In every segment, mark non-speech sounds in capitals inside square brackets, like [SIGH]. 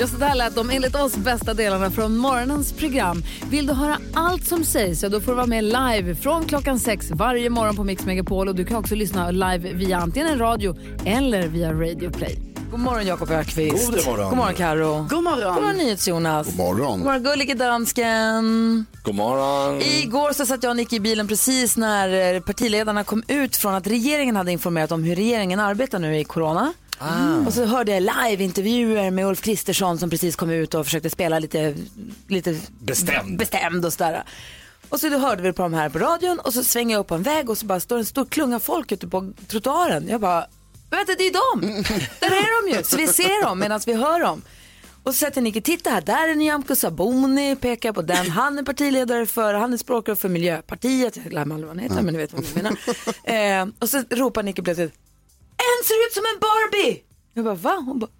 Ja, så där lät de enligt oss bästa delarna från morgonens program. Vill du höra allt som sägs så då får du vara med live från klockan sex varje morgon på Mix Megapol. Och du kan också lyssna live via antingen radio eller via Radio Play. God morgon Jakob Ökvist. God morgon. God morgon Karo. God morgon. God morgon NyhetsJonas. God morgon. God morgon gullige dansken. God morgon. Igår så satt jag och Nicky i bilen precis när eh, partiledarna kom ut från att regeringen hade informerat om hur regeringen arbetar nu i corona. Och så hörde jag live-intervjuer med Ulf Kristersson som precis kom ut och försökte spela lite, lite Bestämd. bestämd och sådär. Och så då hörde vi på de här på radion och så svänger jag upp på en väg och så bara står en stor klunga folk ute på trottoaren. Jag bara, vänta det är dem! Där är de ju! Så vi ser dem medan vi hör dem. Och så sätter Nicky, titta här, där är Nyamko Sabuni, pekar på den. Han är partiledare för, han är språkrör för Miljöpartiet. Jag glömmer aldrig vad han heter, men ni vet vad jag menar. eh, och så ropar Nicky plötsligt, en ser ut som en Barbie! Jag bara, va? Hon bara,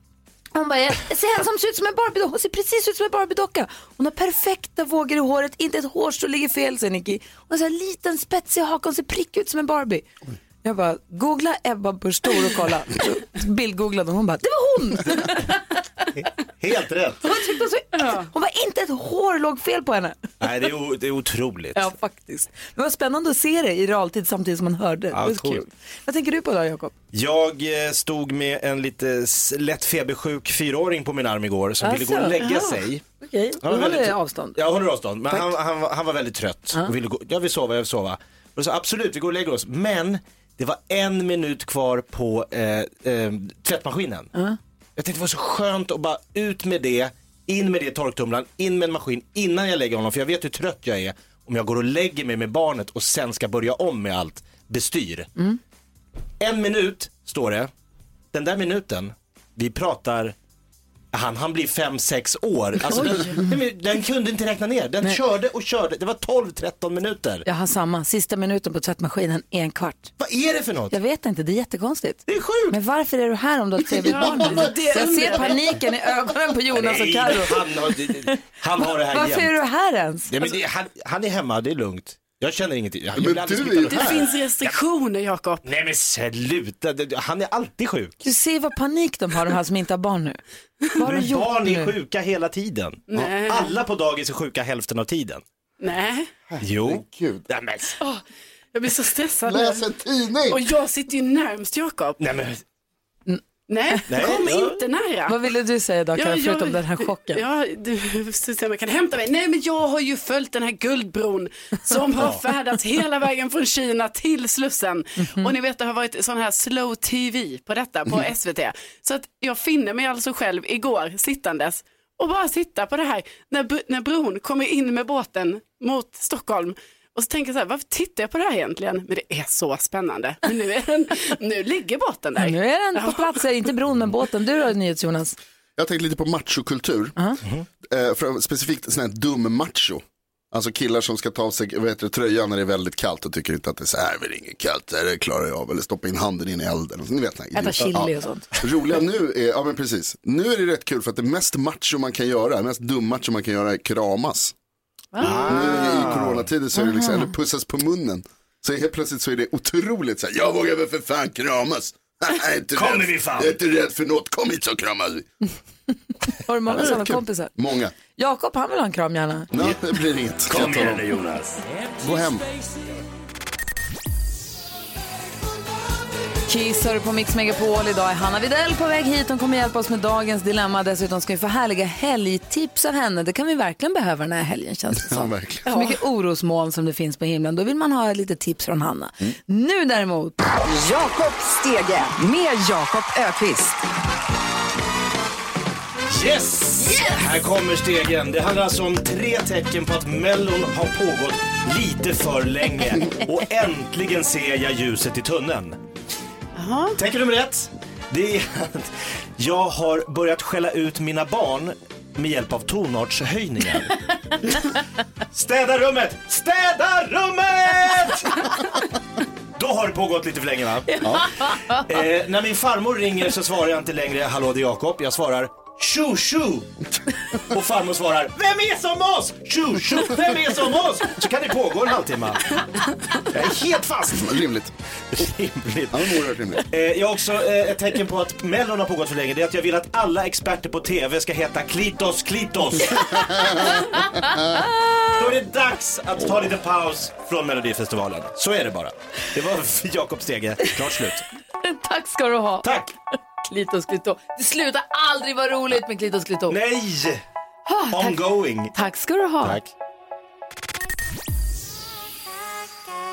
hon bara, jag ser en som ser ut som en Barbie Hon ser precis ut som en Barbie-docka. Hon har perfekta vågor i håret, inte ett hårstrå ligger fel, säger Nicky. Hon har en liten spetsig haka, hon ser prickig ut som en Barbie. Jag bara, googla Ebba Busch Thor och kolla. Bildgooglade och hon bara, det var hon! [LAUGHS] Helt rätt. Hon, tyckte så, hon var inte ett hår låg fel på henne. Nej, det är, o- det är otroligt. Ja, faktiskt. Det var spännande att se det i realtid samtidigt som man hörde. Ja, det var kul. Vad tänker du på då, Jakob? Jag eh, stod med en lite lätt febersjuk fyraåring på min arm igår som ville gå och lägga Jaha. sig. Okej, Han då var håller väldigt- avstånd. Jag håller avstånd, men han, han, var- han var väldigt trött och ville gå, jag vill sova, jag vill sova. Och sa absolut, vi går och lägger oss. Men det var en minut kvar på eh, eh, tvättmaskinen. Jag tänkte det var så skönt att bara ut med det, in med det i torktumlaren, in med en maskin innan jag lägger honom. För jag vet hur trött jag är om jag går och lägger mig med barnet och sen ska börja om med allt bestyr. En minut, står det. Den där minuten, vi pratar, han, han blir fem sex år. Alltså den, nej, den kunde inte räkna ner. Den körde och körde. Det var 12-13 minuter. Jag har samma. Sista minuten på tvättmaskinen, en kvart. Vad är det för något? Jag vet inte, det är jättekonstigt. Det är sjukt. Men varför är du här om du har ett trevligt barn? jag ser paniken i ögonen på Jonas och Nej, Karo. han, har, han har det här Varför är jämt. du här ens? Ja, det, han, han är hemma, det är lugnt. Jag känner ingenting. Jag, Men du är ju. Det här. finns restriktioner, Jakob. Nej men sluta, han är alltid sjuk. Du ser vad panik de har, de här som inte har barn nu. Vad har du Men gjort barn är nu? sjuka hela tiden. Nej. Alla på dagis är sjuka hälften av tiden. Nej, Jo. Gud. Nej men, jag blir så stressad Läs en tidning! Och jag sitter ju närmst Jakob. nej men, Nej, Nej, kom ja. inte nära. Vad ville du säga då, Karo, förutom den här chocken? Ja, du, man kan hämta mig. Nej, men jag har ju följt den här guldbron som har färdats hela vägen från Kina till Slussen. Mhm. Och ni vet, det har varit sån här slow tv på detta, på SVT. Så att jag finner mig alltså själv igår sittandes och bara sitta på det här när, br- när bron kommer in med båten mot Stockholm. Och så tänker jag så här, varför tittar jag på det här egentligen? Men det är så spännande. Men nu, är den, nu ligger båten där. Nu är den på plats, inte bron men båten. Du då, NyhetsJonas? Jag tänkte lite på machokultur. Eh, för, specifikt sån här dum macho. Alltså killar som ska ta av sig vad heter det, tröjan när det är väldigt kallt och tycker inte att det är så här, det är inget kallt, det här klarar jag av. Eller stoppa in handen in i elden. Ni vet, nej, Äta chili och sånt. Roliga nu är, ja men precis, nu är det rätt kul för att det mest macho man kan göra, det mest dum macho man kan göra är kramas. Nu i coronatider så är det liksom, eller pussas på munnen. Så helt plötsligt så är det otroligt så här, jag vågar väl för fan kramas. [LAUGHS] Jag är inte Kom rädd- min fan. Jag är inte rädd för något, kom hit så kramas vi. Har du många sådana kompisar? Många. Jakob, han vill ha en kram gärna. Nej, det blir inget. kom igen nu Jonas. Gå hem. Kiss hör på Mix Megapol. Idag är Hanna Videll på väg hit. Hon kommer hjälpa oss med dagens dilemma. Dessutom ska vi få härliga helgtips av henne. Det kan vi verkligen behöva den här helgen känns det Ja, som. verkligen. Så mycket orosmoln som det finns på himlen. Då vill man ha lite tips från Hanna. Nu däremot. Jakob Stege med Jakob Ökvist. Yes! Här kommer stegen. Det handlar alltså om tre tecken på att Mellon har pågått lite för länge. Och äntligen ser jag ljuset i tunneln. Tecken nummer ett. Det är att [LAUGHS] jag har börjat skälla ut mina barn med hjälp av tonartshöjningar. [LAUGHS] Städa rummet! Städa rummet! Då har det pågått lite för länge va? Eh, när min farmor ringer så svarar jag inte längre hallå det är Jakob. Jag svarar tjo tjo. Och farmor svarar, vem är som oss? Tjo tjo, vem är som oss? Så kan det pågå en halvtimme. Jag är helt fast. Rimligt. Rimligt. Ja, men oerhört rimligt. Eh, jag har också eh, ett tecken på att Mellon har pågått för länge. Det är att jag vill att alla experter på TV ska heta Klitos Klitos. Då är det dags att ta lite paus från Melodifestivalen. Så är det bara. Det var Jakob Stege. Klart slut. Tack ska du ha. Tack! Klitos klito. Det slutar aldrig vara roligt med klitos klito. Nej! Ah, tack. Ongoing. tack ska du ha. Tack.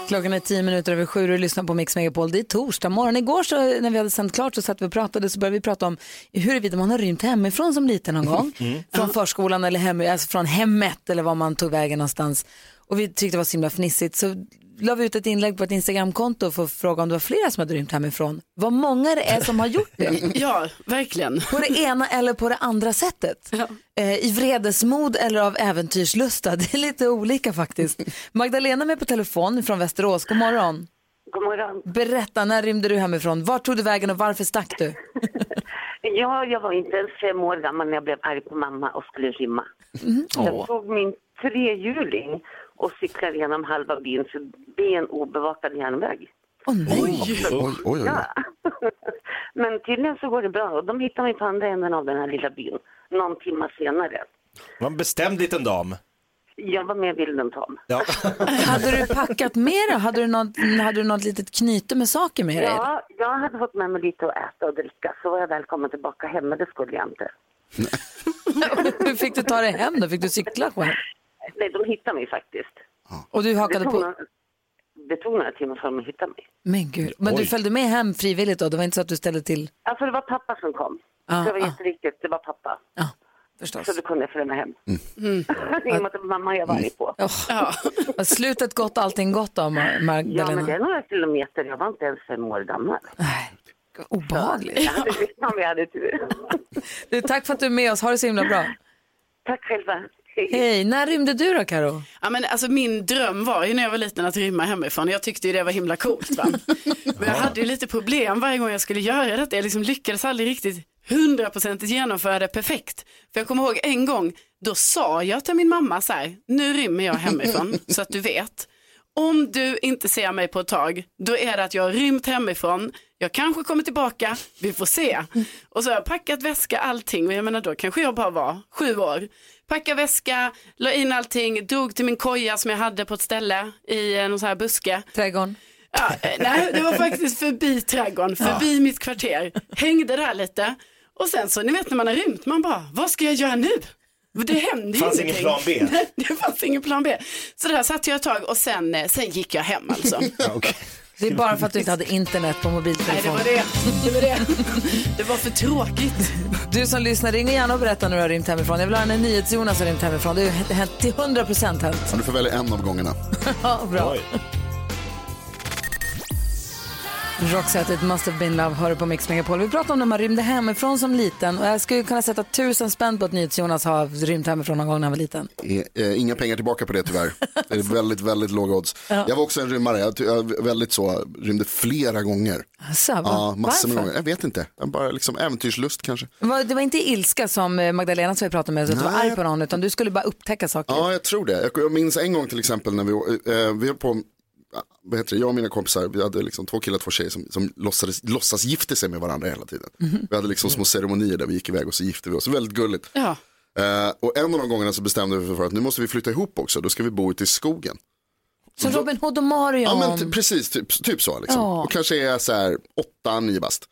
Klockan är tio minuter över sju och du lyssnar på Mix Megapol. Det är torsdag morgon. Igår så, när vi hade sänt klart så satt vi och pratade så började vi prata om huruvida man har rymt hemifrån som liten någon gång. Från förskolan eller hem, alltså från hemmet eller var man tog vägen någonstans. Och vi tyckte det var så himla fnissigt så la vi ut ett inlägg på ett Instagramkonto för att fråga om det var flera som hade rymt hemifrån. Vad många det är som har gjort det. [LAUGHS] Ja, verkligen. På det ena eller på det andra sättet. Eh, I vredesmod eller av äventyrslusta. [LAUGHS] Det är lite olika faktiskt. Magdalena är med på telefon från Västerås. God morgon. God morgon. Berätta, när rymde du hemifrån? Vart tog du vägen och varför stack du? [LAUGHS] Ja, jag var inte ens fem år gammal när jag blev arg på mamma och skulle rymma. Jag tog min trehjuling och cyklade genom halva byn förbi en obevakad järnväg. Åh nej. Oj, oj, oj. Ja. [LAUGHS] Men tydligen så går det bra och de hittade mig på andra änden av den här lilla byn någon timme senare. Det var en bestämd liten dam. Jag var med i bilden Tom. Ja. [LAUGHS] Hade du packat med dig? Hade du något, hade du något litet knyte med saker med dig? Ja, jag hade fått med mig lite att äta och dricka så var jag välkommen tillbaka hem men det skulle jag inte. [LAUGHS] Hur fick du ta dig hem då? Fick du cykla själv? Nej, de hittade mig faktiskt. Och du Det hakade tog, på? några, det tog några timmar för dem att hitta mig. Men gud. Men du Oj. följde med hem frivilligt då? Det var inte så att du ställde till? Alltså det var pappa som kom. Ah, det var ah. jätteviktigt, det var pappa. Ja, förstås. Så då kunde jag följa med hem. Mm. [LAUGHS] I och med att det var mamma jag var arg på. Oh. Var Slutet gott, allting gott då, Mar- Ja, men det Magdalena? är några kilometer. Jag var inte ens fem år gammal. Nej, obehagligt. Hade [LAUGHS] jag hade tur. Du, tack för att du är med oss. Ha det så himla bra. Tack själva. Hej. [LAUGHS] Hej, när rymde du då Karo? Ja, men alltså, min dröm var ju när jag var liten att rymma hemifrån. Jag tyckte ju det var himla coolt. Va? [LAUGHS] Men jag hade ju lite problem varje gång jag skulle göra detta. Jag liksom lyckades aldrig riktigt hundraprocentigt genomföra det perfekt. För jag kommer ihåg en gång, då sa jag till min mamma så här, nu rymmer jag hemifrån [LAUGHS] så att du vet. Om du inte ser mig på ett tag, då är det att jag har rymt hemifrån. Jag kanske kommer tillbaka, vi får se. Och så har jag packat väska, allting. Och jag menar då kanske jag bara var sju år. Packa väska, la in allting, drog till min koja som jag hade på ett ställe i eh, någon sån här buske. Trädgården? Ja, eh, nej, det var faktiskt förbi trädgården, förbi mitt kvarter. Hängde där lite. Och sen så, ni vet när man har rymt, man bara, vad ska jag göra nu? Det händer ju Fanns ingen ingenting. plan B? [LAUGHS] Nej, det fanns ingen plan B. Så där satt jag ett tag och sen, eh, sen gick jag hem alltså. Ja, okej. Det är bara för att du inte hade internet på Nej, det var det. Det var det. Det var för tråkigt. Du som lyssnar, ring gärna och berätta när du har rymt hemifrån. Jag vill ha en NyhetsJonas har rymt hemifrån. Det har hänt till 100 procent hänt. Ja, du får välja en av gångerna. [LAUGHS] Ja, bra. Oj. Roxette, it must have been love, hör på Mix Megapol. Vi pratar om när man rymde hemifrån som liten. Och jag skulle kunna sätta tusen spänn på att NyhetsJonas har rymt hemifrån någon gång när han var liten. Eh, eh, Inga pengar tillbaka på det tyvärr. Det är [LAUGHS] väldigt, väldigt låga odds. Jag var också en rymmare, jag, jag väldigt så, rymde flera gånger. Alltså, va- Ja, massor med varför? gånger. Jag vet inte, Jag bara liksom äventyrslust kanske. Det var inte ilska som eh, Magdalena som vi pratade med, så att du var arg på någon, utan du skulle bara upptäcka saker. Ja, jag tror det. Jag, minns en gång till exempel när vi, eh, vi höll på, ja, vad heter det, jag och mina kompisar, vi hade liksom två killar, två tjejer som, som låtsades, låtsas gifte sig med varandra hela tiden. Vi hade liksom små ceremonier där vi gick iväg och så gifte vi oss, väldigt gulligt. Ja. Eh, och en av de gångerna så bestämde vi för att nu måste vi flytta ihop också, då ska vi bo ute i skogen. Som Robin Hood och Marion. Ja men precis, typ, typ så liksom. Ja. Och kanske är så här åtta, nio bast.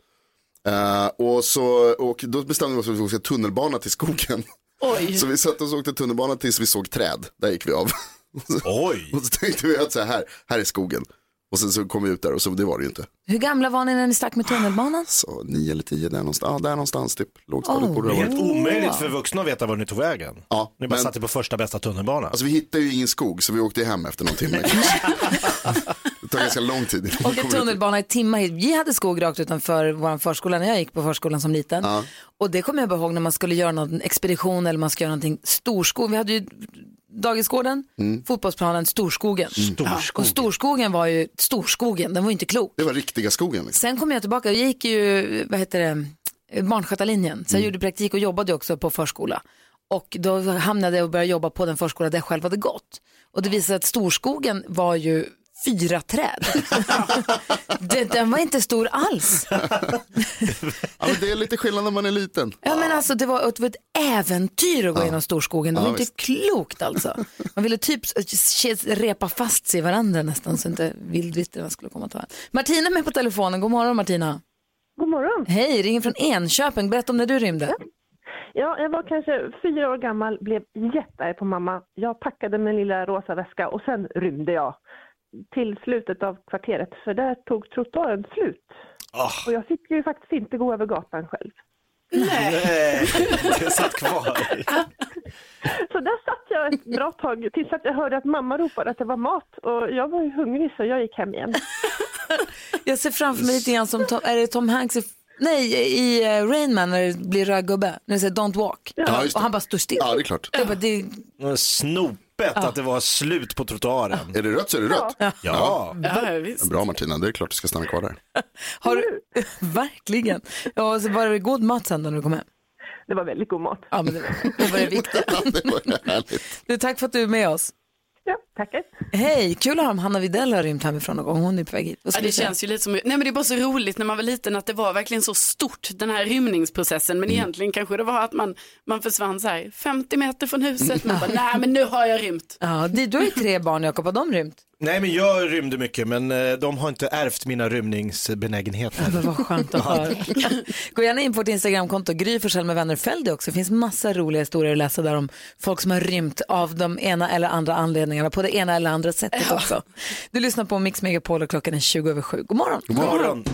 Eh, och, så, och då bestämde vi oss för att vi skulle tunnelbana till skogen. Oj. [LAUGHS] Så vi satt och så åkte tunnelbana tills vi såg träd, där gick vi av. [LAUGHS] Oj. [LAUGHS] och så tänkte vi att så här, här är skogen. Och sen så kom vi ut där och så det var det ju inte. Hur gamla var ni när ni stack med tunnelbanan? Så nio eller tio, där någonstans, ja, där någonstans typ. Lågstadiet Oh. borde Det det är ha varit. helt omöjligt för vuxna att veta var ni tog vägen. Ja, Ni bara men- satte på första bästa tunnelbana. Alltså vi hittade ju ingen skog så vi åkte ju hem efter någon timme. [LAUGHS] [LAUGHS] det tar ganska lång tid. innan vi Åka kommer ut. tunnelbana i timmar hit. Vi hade skog rakt utanför vår förskola när jag gick på förskolan som liten. Och det kommer jag bara ihåg när man skulle göra någon expedition eller man skulle göra någonting storskog. Vi hade ju dagisgården, fotbollsplanen, storskogen. Och storskogen var ju storskogen, den var ju inte klok. Det var riktiga skogen. Liksom. Sen kom jag tillbaka och gick ju, vad heter det, barnskötarlinjen. Så jag gjorde praktik och jobbade också på förskola. Och då hamnade jag och började jobba på den förskola där jag själv hade gått. Och det visade sig att storskogen var ju fyra träd. [LAUGHS] den, den var inte stor alls. [LAUGHS] Ja, men det är lite skillnad när man är liten. Ja, men alltså, det, var, det var ett äventyr att gå genom storskogen. Det var Ja, inte visst. klokt alltså. [LAUGHS] Man ville typ repa fast sig i varandra nästan så inte vildvittrarna skulle komma och ta en. Martina är med på telefonen. God morgon Martina. God morgon. Hej, ringer från Enköping. Berätta om när du rymde. Ja, jag var kanske fyra år gammal, blev jättearg på mamma. Jag packade min lilla rosa väska och sen rymde jag till slutet av kvarteret för där tog trottoaren slut. Och jag fick ju faktiskt inte gå över gatan själv. Nej, det satt kvar. [LAUGHS] Så där satt jag ett bra tag tills att jag hörde att mamma ropade att det var mat och jag var ju hungrig så jag gick hem igen. [LAUGHS] Jag ser framför mig lite grann som Tom, är det Tom Hanks i, nej, i uh, Rain Man när det blir röd gubbe. När det säger Don't walk. Ja, och han bara står still. Ja, det är klart. Jag bara, det, Snopet att det var slut på trottoaren. Är det rött så är det rött. Ja. Ja, visst. Bra Martina, det är klart du ska stanna kvar där. [LAUGHS] har du, [LAUGHS] verkligen. Ja, så var det god mat sen när du kom hem. Det var väldigt god mat. Ja, men det, var, [LAUGHS] det var det viktiga. Ja, det var härligt. Du, tack för att du är med oss. Ja, tackar. Hej, kul att ha om Hanna Widell har rymt hemifrån någon gång. Hon är på väg hit. Ja, det känns ju lite som, nej men det är bara så roligt när man var liten att det var verkligen så stort den här rymningsprocessen men egentligen kanske det var att man, man försvann så här 50 meter från huset man bara nej men nu har jag rymt. Ja, du har ju tre barn Jakob, har de rymt? Nej men jag rymde mycket men eh, de har inte ärvt mina rymningsbenägenheter. Men vad skönt att [LAUGHS] höra. Gå gärna in på vårt Instagramkonto, Gry Forssell med vänner, följ det också. Det finns massa roliga historier att läsa där om folk som har rymt av de ena eller andra anledningarna på det ena eller andra sättet också. Du lyssnar på Mix Megapol och klockan är 20 över 7. God morgon. God morgon.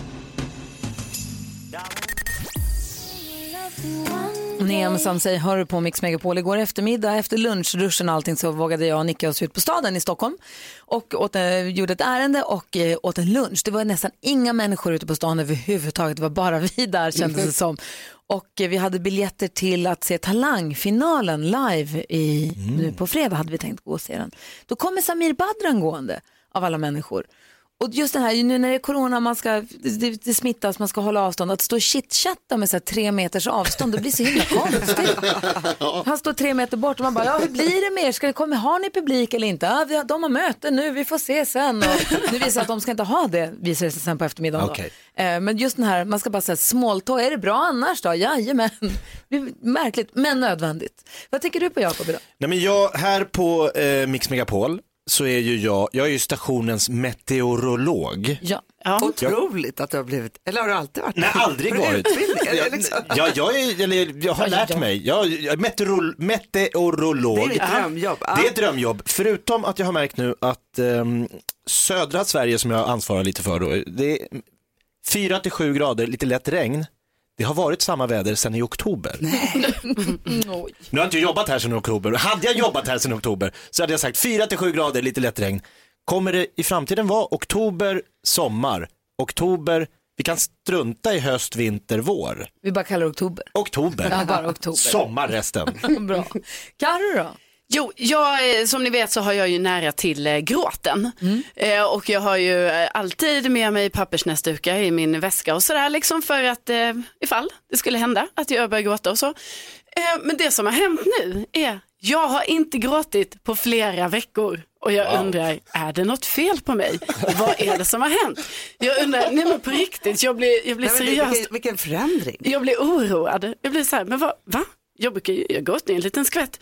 Niam som säger, hör du på Mix Megapol igår eftermiddag efter lunchruschen och allting så vågade jag och Nicka oss ut på staden i Stockholm och åt, eh, gjorde ett ärende och eh, åt en lunch. Det var nästan inga människor ute på stan överhuvudtaget, det var bara vi där kändes det som. Och vi hade biljetter till att se Talangfinalen live i, nu på fredag hade vi tänkt gå och se den. Då kommer Samir Badran gående av alla människor. Och just det här, nu när det är corona, man ska, det, det smittas, man ska hålla avstånd. Att stå och chitchatta med så här tre meters avstånd, det blir så himla konstigt. [LAUGHS] Han står tre meter bort och man bara, ja hur blir det med er? Ska det komma, har ni publik eller inte? Ja, vi har, de har möte nu, vi får se sen. Och nu visar att de ska inte ha det, visar det sig sen på eftermiddagen. Okej. Eh, Men just den här, man ska bara säga talk, är det bra annars då? Jajamän. [LAUGHS] Märkligt, men nödvändigt. Vad tänker du på Jakob idag? Nej men jag, här på eh, Mix Megapol så är ju jag, jag är ju stationens meteorolog. Ja. Otroligt att du har blivit, eller har du alltid varit Nej, det? aldrig det är varit. utbildning, eller Ja, liksom. ja, jag, är, eller, jag har lärt mig. Jag, jag är meteorol, meteorolog. Det är ditt drömjobb. Ja. Det är ett drömjobb, förutom att jag har märkt nu att ehm, södra Sverige som jag ansvarar lite för då, det är 4 till 7 grader, lite lätt regn. Det har varit samma väder sedan i oktober. [LAUGHS] Nu har jag inte jobbat här sedan oktober. Hade jag jobbat här sedan oktober så hade jag sagt 4 till 7 grader, lite lätt regn. Kommer det i framtiden vara oktober, sommar, oktober, vi kan strunta i höst, vinter, vår. Vi bara kallar det oktober. Oktober. Ja, bara oktober. Sommar resten. [LAUGHS] Bra. Carro då? Jo, jag, eh, som ni vet så har jag ju nära till eh, gråten. Eh, och jag har ju eh, alltid med mig pappersnäsdukar i min väska och sådär liksom för att eh, ifall det skulle hända att jag börjar gråta och så. Men det som har hänt nu är, jag har inte gråtit på flera veckor. Och jag undrar, är det något fel på mig? Vad är det som har hänt? Jag undrar, nej men på riktigt, jag blir, jag blir Nej, seriöst vilken, vilken förändring. jag blir oroad. Jag blir så här, men vad, va? Jag brukar ju, jag gått en liten skvätt.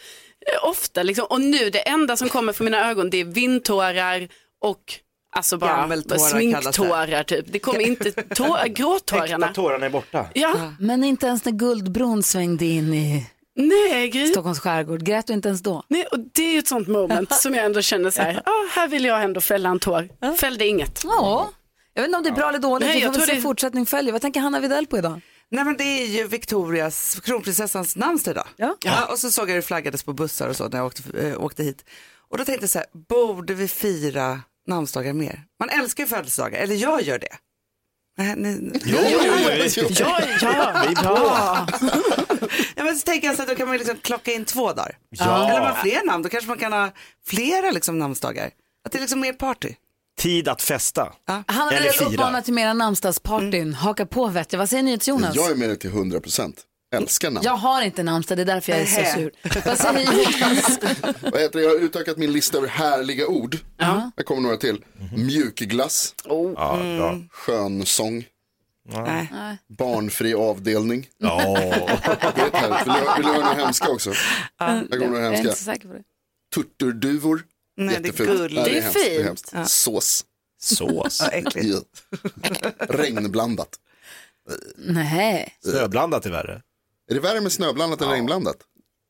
Ofta liksom, och nu det enda som kommer från mina ögon det är vindtårar och alltså bara sminktårar typ. Det kommer inte tå, [LAUGHS] gråtårarna. tårarna är borta. Ja, Men inte ens när Guldbron svängde in i nej. Stockholms skärgård, grät du inte ens då? Nej, och det är ju ett sånt moment som jag ändå känner så här, [LAUGHS] ah, här vill jag ändå fälla en tår. Fällde inget. Ja. Jag vet inte om det är bra eller dåligt, Nej, vi får jag väl tror se det- fortsättning följer. Vad tänker Hanna Widell på idag? Nej men det är ju Victorias, kronprinsessans namnsdag idag. Ja. och så såg jag det flaggades på bussar och så när jag åkte, äh, åkte hit. Och då tänkte jag så här, borde vi fira namnsdagar mer? Man älskar ju födelsedagar, eller jag gör det. Nej, ni, Jo, jo, jo. Ja, ja, ja. [LAUGHS] ja, men så tänker jag så att då kan man liksom klocka in två dagar. Ja. Eller man fler namn, då kanske man kan ha flera liksom namnsdagar. Att det är liksom mer party. Tid att festa. Han Eller vill fira. uppmana till mera namnsdagspartyn. Haka på vet jag. Vad säger ni till Jonas? Jag är med dig till 100 procent. Älskar namn. Jag har inte namnsdag, det är därför jag är så sur. Vad säger Jonas? [LAUGHS] Vad heter det? Jag har utökat min lista över härliga ord. Här kommer några till. Mjukglass, Ja, bra. skönsång, Nej. barnfri avdelning. Ja. [LAUGHS] Det är härligt. Vill du, vill du höra några hemska också? Här kommer några Jag är inte hemska. säker på det. Turturduvor. Nej, det är gulligt. Det är hemskt. Det är fint. hemskt. Sås. Sås. Ja, äckligt. Ja. Regnblandat. Nej, Snöblandat är värre. Är det värre med snöblandat än regnblandat?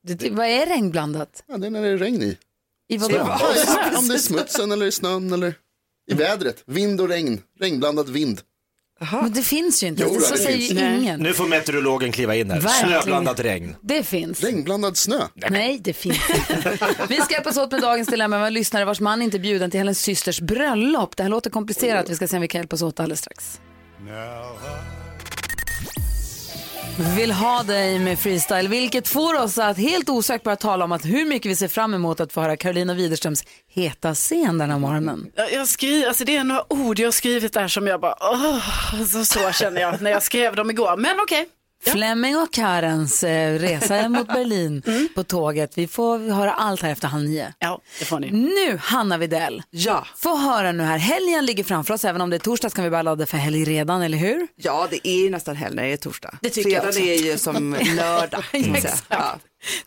det, det, vad är regnblandat? Ja, det är när det är regn i. I vad då? Om det är smutsen eller i snön eller i vädret. Vind och regn. Regnblandad vind. Men det finns ju inte, Jo, så det säger finns. ju ingen. Nu får meteorologen kliva in här. Verkligen. Snöblandat regn. Det finns. Regnblandad snö. Nej, det finns inte. Vi ska hjälpas åt med dagens dilemma med en lyssnare vars man inte är bjuden till hennes systers bröllop. Det här låter komplicerat, vi ska se om vi kan hjälpas åt alldeles strax. Vill ha dig med freestyle, vilket får oss att helt osökt börja tala om att hur mycket vi ser fram emot att få höra Carolina Widerströms heta scen den här morgonen. Jag, skriver, alltså det är några ord jag har skrivit där som jag bara, oh, så, så känner jag när jag skrev dem igår. Men okej. Fleming och Karens eh, resa [LAUGHS] mot Berlin på tåget. Vi får höra allt här efter halv nio. Ja, det får ni. Nu, Hanna Videll. Ja. Få höra nu här. Helgen ligger framför oss, även om det är torsdag ska vi bara ladda för helg redan, eller hur? ja, det är ju nästan helg när det är torsdag. Det tycker jag Fredag också. är ju som [LAUGHS] lördag. så säga. ja.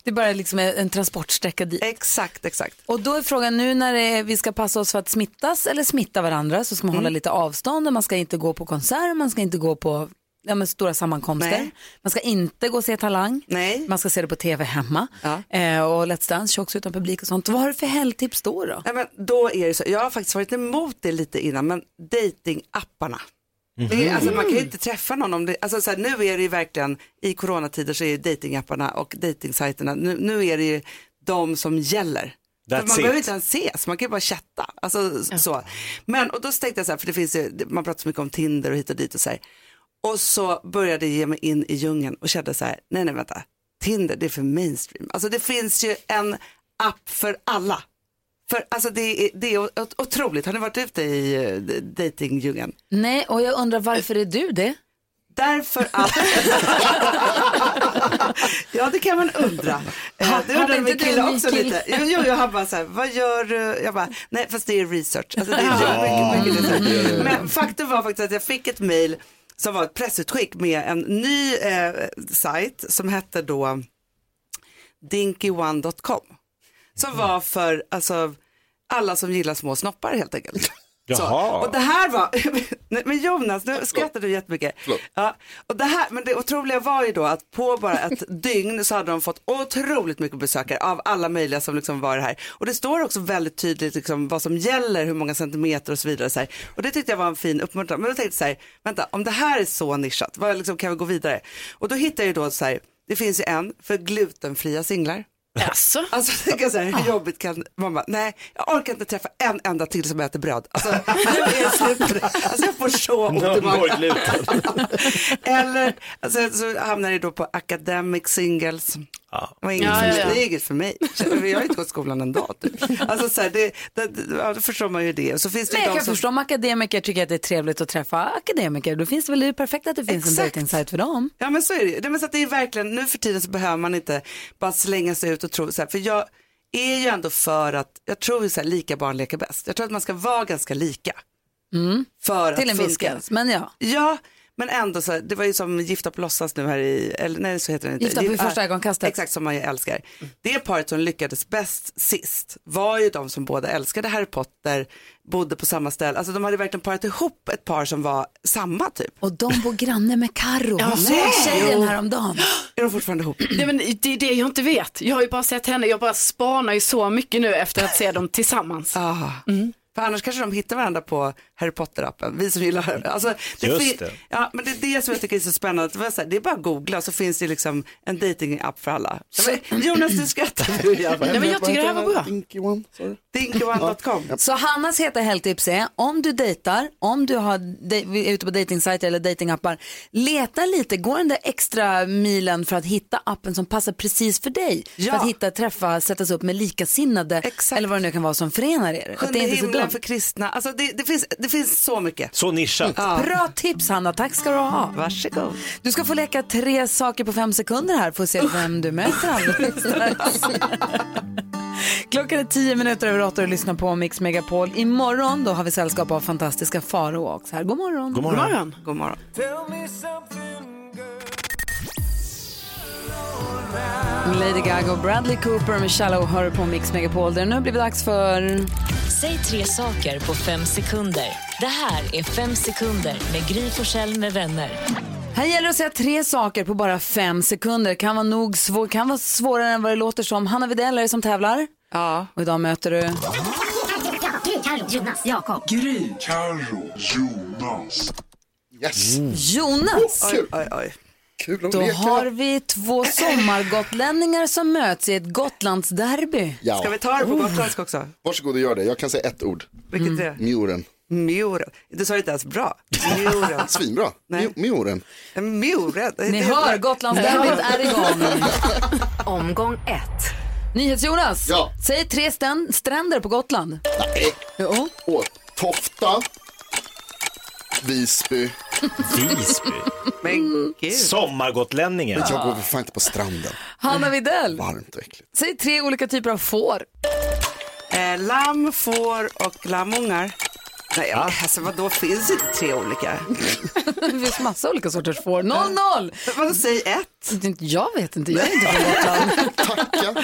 Det är bara liksom en transportsträcka dit. Exakt, exakt. Och då är frågan nu när är, vi ska passa oss för att smittas eller smitta varandra så ska man hålla lite avstånd och man ska inte gå på konsert, man ska inte gå på ja, men stora sammankomster. Nej. Man ska inte gå och se Talang. Nej. Man ska se det på tv hemma. Ja. Eh, och Let's Dance kör också utan publik och sånt. Vad har du för helgtips då? då? Nej, men då är det så, jag har faktiskt varit emot det lite innan, men datingapparna. Är, alltså, man kan ju inte träffa någon om det, alltså, så här, nu är det ju verkligen, i coronatider så är ju datingapparna och datingsajterna, nu, nu är det ju de som gäller. Man it. behöver inte ens ses, man kan ju bara chatta. Alltså, så. Men, och då tänkte jag så här, för det finns ju, man pratar så mycket om Tinder och hit och dit och så här. Och så började jag ge mig in i djungeln och kände så här, nej nej vänta, Tinder det är för mainstream. Alltså det finns ju en app för alla. För alltså det är, det är ot- otroligt, har ni varit ute i uh, dejtingdjungeln? Nej, och jag undrar varför är du det? Därför att... [LAUGHS] ja, det kan man undra. Eh, Ha- Det hade undrar inte min kille också kille? lite. Jo, jo, jag har bara så här, vad gör du? Jag bara, nej, fast det är research. Alltså, det är mycket, mycket research. Men faktum var faktiskt att jag fick ett mejl som var ett pressutskick med en ny eh, sajt som hette då dinkyone.com. Som var för alltså, alla som gillar små snoppar helt enkelt. Så, Jaha. och det här var, [LAUGHS] men Jonas, nu skrattar du jättemycket. Förlåt. Ja, och det, här, men det otroliga var ju då att på bara ett [LAUGHS] dygn så hade de fått otroligt mycket besökare av alla möjliga som liksom var här. Och det står också väldigt tydligt liksom vad som gäller, hur många centimeter och så vidare. Så här. Och det tyckte jag var en fin uppmuntran. Men då tänkte jag så här, vänta, om det här är så nischat, vad liksom, kan vi gå vidare? Och då hittade jag ju då så här, det finns ju en för glutenfria singlar. Jaså? Alltså tänk så här, hur jobbigt kan bara, nej jag orkar inte träffa en enda till som äter bröd. Alltså, nu är det slut på det. alltså jag får så ont i magen. [LAUGHS] Eller alltså, så hamnar det då på academic singles. Ja. Det var inget Ja, för ja, mig. ja. Det är inget för mig. Jag har inte gått skolan en dag. Typ. Alltså, så här, det, det, då förstår man ju det. Och så finns det Men jag de kan som... förstå om akademiker tycker att det är trevligt att träffa akademiker. Då finns det väl det är perfekt att det finns en Exakt. dejtingsajt för dem. Ja men så är det. Det, men så att det är verkligen, nu för tiden så behöver man inte bara slänga sig ut och tro så här, för jag är ju ändå för att, jag tror ju så här, lika barn leker bäst. Jag tror att man ska vara ganska lika. För att Till en viss gräns. Men ja, Ja, men ändå så det var ju som Gifta på låtsas nu här i, eller nej så heter det inte. Gifta Gift- första ja, ögonkastet. Exakt som man ju älskar. Det paret som lyckades bäst sist var ju de som båda älskade Harry Potter, bodde på samma ställe, alltså de hade verkligen parat ihop ett par som var samma typ. och de bor granne med Carro. Nej. tjejen häromdagen. Är de fortfarande ihop? Nej, men det är det jag inte vet. Jag har ju bara sett henne, jag bara spanar ju så mycket nu efter att se dem tillsammans. Ah. För annars kanske de hittar varandra på Harry Potter-appen, vi som gillar alltså, det. Just det. Ja, men det är det som jag tycker är så spännande. Det, var så här, det är bara att googla så finns det liksom en dating-app för alla. Men, Jonas, du skrattar. [LAUGHS] Nej, men jag tycker det här var bra. Dinky one, sorry. Dinkyone.com. Så Hannas heta helgtips är om du dejtar, om du har, de, är ute på dejtingsajter eller dejtingappar, leta lite, gå den där extra milen för att hitta appen som passar precis för dig. Ja. För att hitta, träffa, sättas upp med likasinnade Exakt. eller vad det nu kan vara som förenar er. Att det Sjunde är inte så himlen även för kristna. Alltså det, det, finns, det finns så mycket. Så nischat. Bra tips Hanna, tack ska du ha. Varsågod. Du ska få leka tre saker på fem sekunder här för att se vem du möter alldeles [LAUGHS] strax. Klockan är tio minuter över åtta och lyssnar på Mix Megapol. Imorgon då har vi sällskap av fantastiska Faro också här. God morgon. God God morgon. morgon. God morgon. Lady Gaga och Bradley Cooper med Shallow hör på Mix Megapol. Där det nu har blivit dags för... Säg tre saker på fem sekunder. Det här är Fem sekunder med Gry Forssell med vänner. Här gäller det att säga tre saker på bara fem sekunder. Kan vara nog svår, kan vara svårare än vad det låter som. Hanna Widell är det som tävlar. Ja. Och idag möter du... Yes. Jonas. Oj, oj, oj. Kul att Då leka. har vi två sommargotlänningar som möts i ett Gotlandsderby. Ja. Ska vi ta det på gotländska också? Varsågod och gör det. Jag kan säga ett ord. Vilket Mm. är det? Mjuren. Mjuren. Du sa det inte ens bra. Mjuren. [LAUGHS] Svinbra. Nej. Mju- Mjuren. Mjuren. Ni hör, Gotlandsderbyt är igång. [LAUGHS] Omgång ett. NyhetsJonas, Ja. säg tre stränder på Gotland. Nej. Jo. Åh, Tofta. Visby. Visby. Men gud. Sommargotlänningen. Jag går för fan inte på stranden. Hanna Widell, Varmt och äckligt. säg tre olika typer av får. Eh, lamm, får och lammungar. Nej, ja. alltså vadå, finns inte tre olika? [LAUGHS] Det finns massa olika sorters får. 0-0! Vadå, säg ett? Jag vet inte, jag är inte från Gotland. [LAUGHS] Tacka.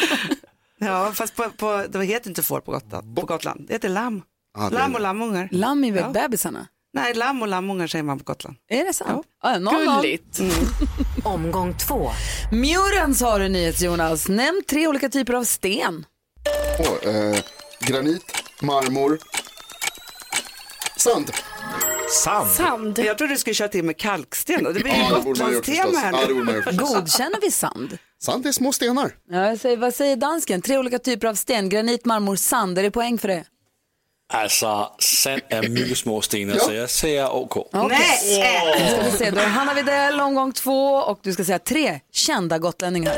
Ja, fast på, på, det heter inte får på Gotland. På Gotland. Det heter lamm. Det- Lamm och lammungar. Lamm är väl Ja. bebisarna? Nej, lamm och lammungar säger man på Gotland. Är det sant? Ja. 0-0. Gulligt. [LAUGHS] Omgång två. Muren sa du NyhetsJonas. Nämn tre olika typer av sten. Åh, eh, granit, marmor, sand. Sand. Sand. Jag trodde du skulle köra till med kalksten. Det blir ju Ja, Gotlandstema här Ja, nu. [LAUGHS] Godkänner vi sand? Sand är små stenar. Ja, säger, vad säger dansken? Tre olika typer av sten. Granit, marmor, sand. Är det poäng för det? Mycket små stenar, Ja. så jag säger OK. Okej. Nej! Vi se, då är Hanna Widell omgång två och du ska säga tre kända gotlänningar.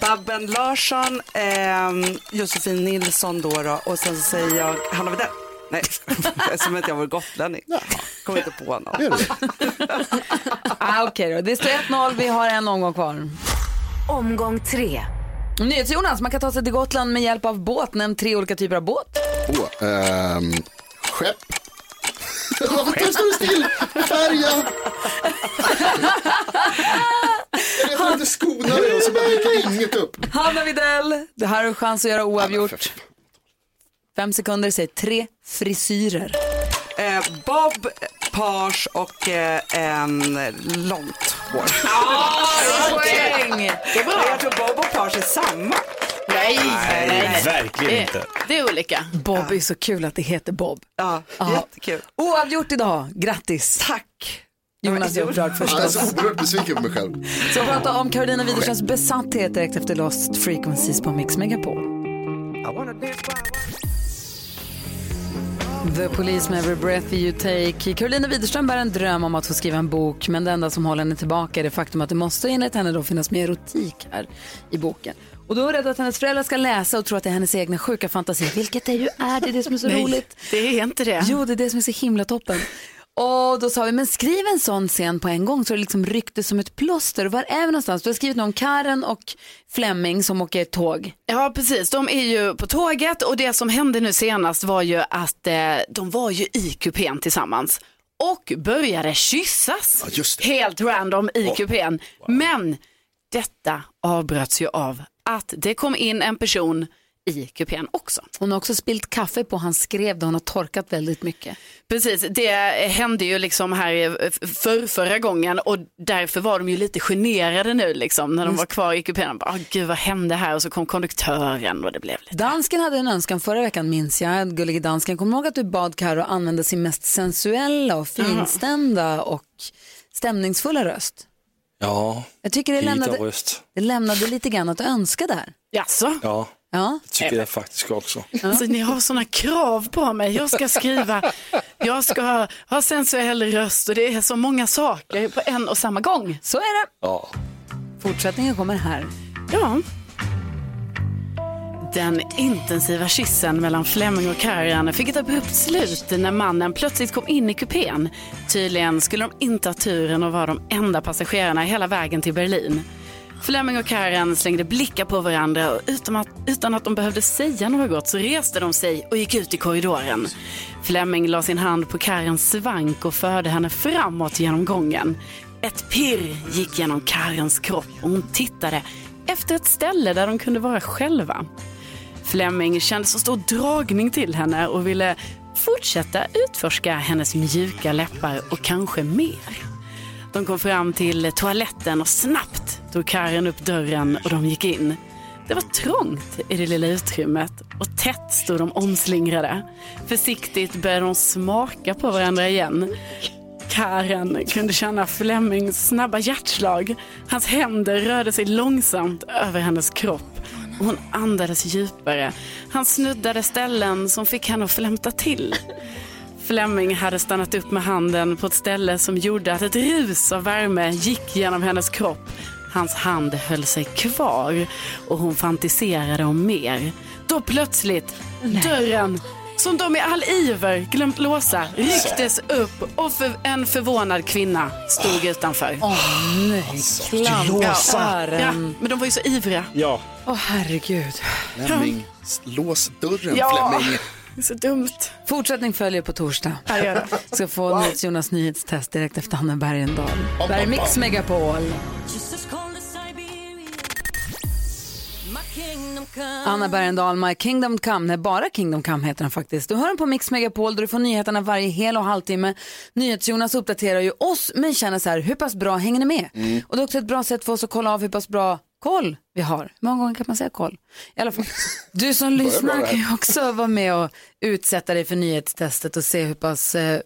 Babben Larsson, ehm, Josefin Nilsson då, då och sen så säger jag Hanna Widell. Nej, [LAUGHS] som att jag var gotlänning. Kommer inte på någon. Är. [LAUGHS] Ah, Okej då, det står 1-0, vi har en omgång kvar. Omgång tre. NyhetsJonas, man kan ta sig till Gotland med hjälp av båt. Nämn tre olika typer av båt. Åh, ehm, skepp. Varför står det still? Färja. Jag vet att inte skonare och så bara dyker inget upp. Hanna Widell, det här har du chans att göra oavgjort. Fem sekunder, säg tre frisyrer. Eh, Bob, page och eh, en långt hår. Poäng! Det är bra. Jag tror Bob och page är samma. Nej, Nej, verkligen det, inte. det är olika. Bob är så kul att det heter Bob. Ja, Ja. jättekul. Oavgjort idag, grattis. Tack. Jonas är upprörd Jag är förstås. så oerhört besviken på mig själv. Så prata om Carolina Widerströms besatthet direkt efter Lost Frequencies på Mix Megapol. The Police med Every Breath You Take. Carolina Widerström bär en dröm om att få skriva en bok men det enda som håller henne tillbaka är det faktum att det måste enligt henne då finnas mer erotik här i boken. Och då är hon rädd att hennes föräldrar ska läsa och tro att det är hennes egna sjuka fantasi, vilket det ju är, det är det som är så roligt. det är inte det. Jo, det är det som är så himla toppen. Och då sa vi, men skriv en sån scen på en gång så det liksom ryckte som ett plåster. Var är vi någonstans? Du har skrivit om Karen och Fleming som åker tåg. Ja, precis. De är ju på tåget och det som hände nu senast var ju att eh, de var ju i kupén tillsammans och började kyssas. Ja, just det. Helt random i kupén. Men detta avbröts ju av att det kom in en person i kupén också. Hon har också spilt kaffe på hans skrev där hon har torkat väldigt mycket. Precis, det hände ju liksom här för förra gången och därför var de ju lite generade nu liksom när de var kvar i kupén. Bara, "Åh, Gud vad hände här? Och så kom konduktören och det blev lite... Dansken hade en önskan förra veckan minns jag, gullige dansken. Kommer du ihåg att du bad Karo använda sin mest sensuella och finstämda och stämningsfulla röst? Ja, Jag tycker det lämnade, röst. det lämnade lite grann att önska där. Jaså? Ja, Ja. det tycker jag faktiskt också. Alltså, ni har sådana krav på mig. Jag ska skriva, jag ska ha, ha sensuell röst och det är så många saker på en och samma gång. Så är det. Ja. Fortsättningen kommer här. Ja, Den intensiva kyssen mellan Fleming och Karen fick ett abrupt slut när mannen plötsligt kom in i kupén. Tydligen skulle de inte ha turen att vara de enda passagerarna hela vägen till Berlin. Fleming och Karen slängde blickar på varandra och utan att, utan att de behövde säga något så reste de sig och gick ut i korridoren. Fleming la sin hand på Karens svank och förde henne framåt genom gången. Ett pirr gick genom Karens kropp och hon tittade efter ett ställe där de kunde vara själva. Fleming kände så stor dragning till henne och ville fortsätta utforska hennes mjuka läppar och kanske mer. De kom fram till toaletten och snabbt tog Karen upp dörren och de gick in. Det var trångt i det lilla utrymmet och tätt stod de omslingrade. Försiktigt började de smaka på varandra igen. Karen kunde känna Flemings snabba hjärtslag. Hans händer rörde sig långsamt över hennes kropp och hon andades djupare. Han snuddade ställen som fick henne att flämta till. Flemming hade stannat upp med handen på ett ställe som gjorde att ett rus av värme gick genom hennes kropp. Hans hand höll sig kvar och hon fantiserade om mer. Då plötsligt, dörren som de i all iver glömt låsa rycktes upp och för en förvånad kvinna stod utanför. Åh nej, Ja, klamparen. men de var ju så ivriga. Ja. Åh herregud. Fleming, lås dörren Ja. Fleming. Det är så dumt. Fortsättning följer på torsdag. Ja, det. Ska få nyhets Jonas nyhetstest direkt efter Hanna Bergendahl. Det här är Mix Megapol. Anna Bergendahl, My Kingdom Come. Nej, bara Kingdom Come heter den faktiskt. Du hör den på Mix Megapol där du får nyheterna varje hel och halvtimme. NyhetsJonas uppdaterar ju oss men känner så här, hur pass bra hänger ni med? Och det är också ett bra sätt för oss att kolla av hur pass bra koll vi har. Hur många gånger kan man säga koll? I alla fall, du som [LAUGHS] lyssnar kan ju också vara med och utsätta dig för nyhetstestet och se hur pass eh,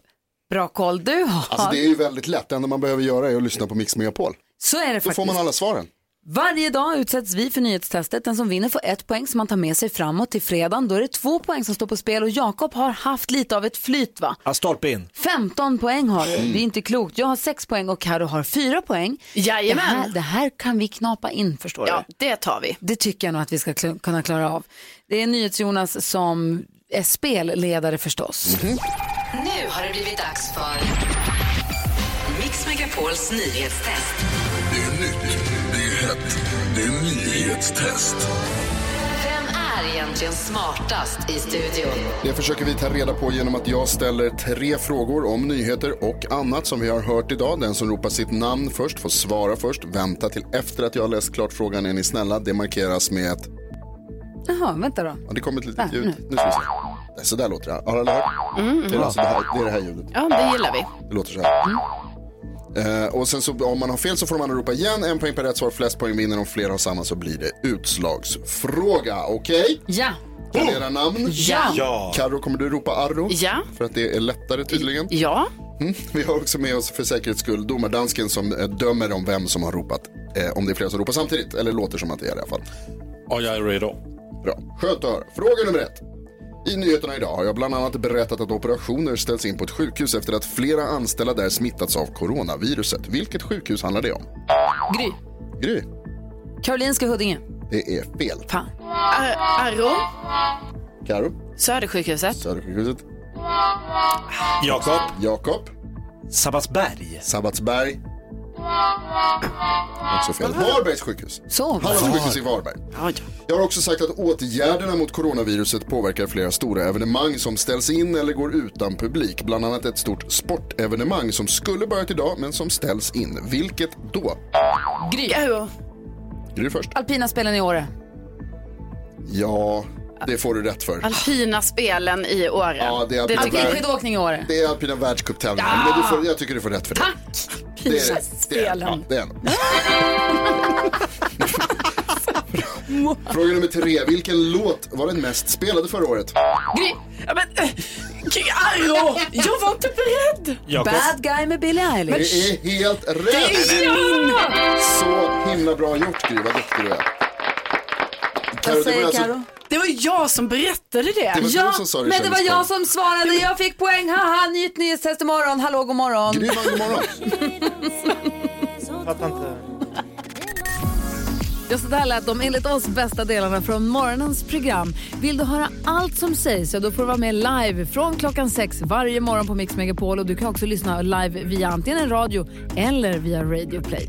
bra koll du har. Alltså det är ju väldigt lätt, det enda man behöver göra är att lyssna på Mix Megapol. Så är det Då faktiskt. får man alla svaren. Varje dag utsätts vi för nyhetstestet. Den som vinner får ett poäng som man tar med sig framåt till fredagen. Då är det två poäng som står på spel och Jakob har haft lite av ett flyt va? Ja, stolpe in. 15 poäng har du. Det är inte klokt. Jag har 6 poäng och Karo har 4 poäng. Det Jajamän. här, det här kan vi knapa in förstår Ja, du. det tar vi. Det tycker jag nog att vi ska kl- kunna klara av. Det är NyhetsJonas som är spelledare förstås. Nu har det blivit dags för Mix Megapols nyhetstest. Det är nyhetstest. Vem är egentligen smartast i studion? Det försöker vi ta reda på genom att jag ställer tre frågor om nyheter och annat som vi har hört idag. Den som ropar sitt namn först får svara först. Vänta till efter att jag har läst klart frågan är ni snälla. Det markeras med ett... Jaha, vänta då. Ja, det kommer ett litet ljud. nu. Nu ska vi se. Så där låter det. Har alla hört? Det, är alltså det, här, det är det här ljudet. Ja, det gillar vi. Det låter så här. Eh, och sen så om man har fel så får man ropa igen. En poäng per rätt svar. Flest poäng vinner. Om flera har samma så blir det utslagsfråga. Okej? Ja. Kan era namn? Ja. Ja. Karo kommer du ropa Arro? Ja. För att det är lättare tydligen. Ja. Mm. Vi har också med oss för säkerhets skull domardansken som eh, dömer om vem som har ropat. Eh, om det är flera som ropar samtidigt. Eller låter som att det är det i alla fall. Och jag är redo. Bra, skönt att höra. Fråga nummer ett. I nyheterna idag har jag bland annat berättat att operationer ställs in på ett sjukhus efter att flera anställda där smittats av coronaviruset. Vilket sjukhus handlar det om? Gry. Gry, Karolinska Huddinge. det är fel. Fan. Ar- Arro. Karo, Södersjukhuset. Södersjukhuset. Jakob. Jakob, Sabbatsberg. Sabbatsberg. Också fel. Varbergs sjukhus. Så. Hallands sjukhus i Varberg. Ja, ja. Jag har också sagt att åtgärderna mot coronaviruset påverkar flera stora evenemang som ställs in eller går utan publik. Bland annat ett stort sportevenemang som skulle börjat idag men som ställs in. Vilket då? Gry. Gry först. Alpina spelen i Åre. Ja, det får du rätt för. Alpina spelen i Åre. Ja, det är det alpina tycker jag. värld. Skidåkning i Åre. Det är alpina världscuptävlingen. Ja! Men du får, jag tycker du får rätt för det. Tack. Det är det. det, är, spelen. ja, det är det. [LAUGHS] Fråga nummer tre. Vilken låt var den mest spelade förra året? Gry. Ja, men, äh, Arro. Jag var inte beredd. Jakob. Bad guy med Billie Det Eilish. är helt rätt! Det min. Så himla bra gjort Gry, vad duktig du är. Vad det säger alltså- Karo? Det var jag som berättade det. Det var Ja, du som sa det men det var jag som svarade. Jag fick poäng. Haha, nytt nyhetstest imorgon. Hallå, god morgon. Gry vann god morgon. Fattar inte. Ja, så där lät de enligt oss bästa delarna från morgonens program. Vill du höra allt som sägs så då får du vara med live från klockan sex varje morgon på Mix Megapol. Och du kan också lyssna live via antingen radio eller via Radio Play.